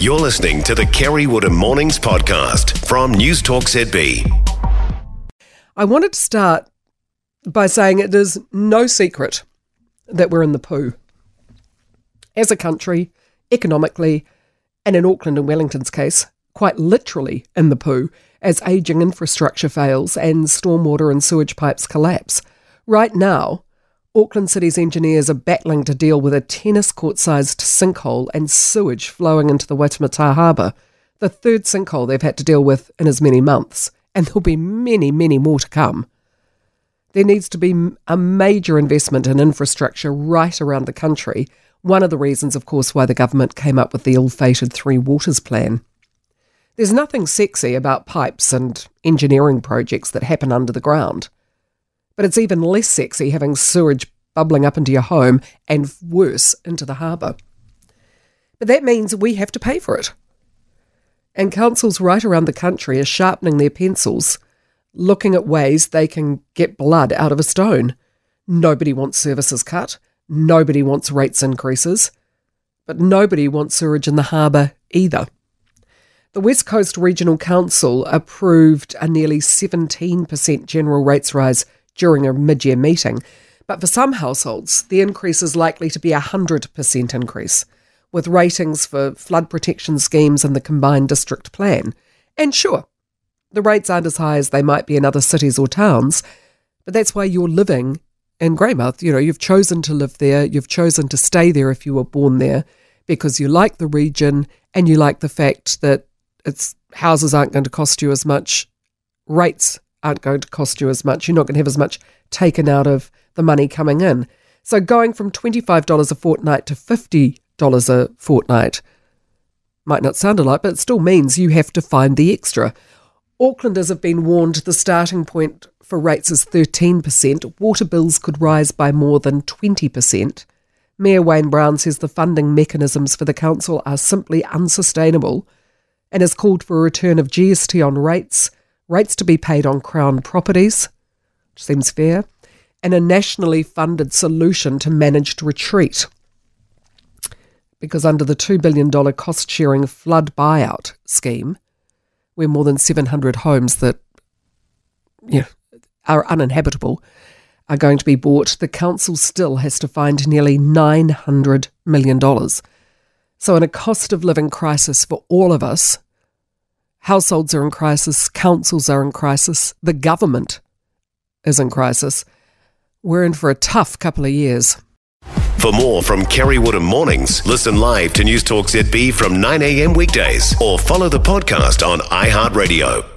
You're listening to the Kerre Woodham Mornings podcast from News Talk ZB. I wanted to start by saying it is no secret that we're in the poo. As a country, economically, and in Auckland and Wellington's case, quite literally in the poo as ageing infrastructure fails and stormwater and sewage pipes collapse. Right now, Auckland City's engineers are battling to deal with a tennis court sized sinkhole and sewage flowing into the Waitemata Harbour, the third sinkhole they've had to deal with in as many months, and there'll be many, many more to come. There needs to be a major investment in infrastructure right around the country. One of the reasons, of course, why the government came up with the ill fated Three Waters plan. There's nothing sexy about pipes and engineering projects that happen under the ground. But it's even less sexy having sewage bubbling up into your home and worse, into the harbour. But that means we have to pay for it. And councils right around the country are sharpening their pencils, looking at ways they can get blood out of a stone. Nobody wants services cut. Nobody wants rates increases. But nobody wants sewage in the harbour either. The West Coast Regional Council approved a nearly 17% general rates rise during a mid year meeting. But for some households, the increase is likely to be a 100% increase, with ratings for flood protection schemes in the combined district plan. And sure, the rates aren't as high as they might be in other cities or towns, but that's why you're living in Greymouth. You know, you've chosen to live there, you've chosen to stay there if you were born there because you like the region and you like the fact that its houses aren't going to cost you as much, rates aren't going to cost you as much. You're not going to have as much taken out of the money coming in. So going from $25 a fortnight to $50 a fortnight might not sound a lot, but it still means you have to find the extra. Aucklanders have been warned the starting point for rates is 13%. Water bills could rise by more than 20%. Mayor Wayne Brown says the funding mechanisms for the council are simply unsustainable and has called for a return of GST on rates rates to be paid on Crown properties, which seems fair, and a nationally funded solution to managed retreat. Because under the $2 billion cost sharing flood buyout scheme, where more than 700 homes that know, are uninhabitable are going to be bought, the council still has to find nearly $900 million. So, in a cost of living crisis for all of us, Households are in crisis, councils are in crisis, the government is in crisis. We're in for a tough couple of years. For more from Kerre Woodham Mornings, listen live to News Talk ZB from 9am weekdays or follow the podcast on iHeartRadio.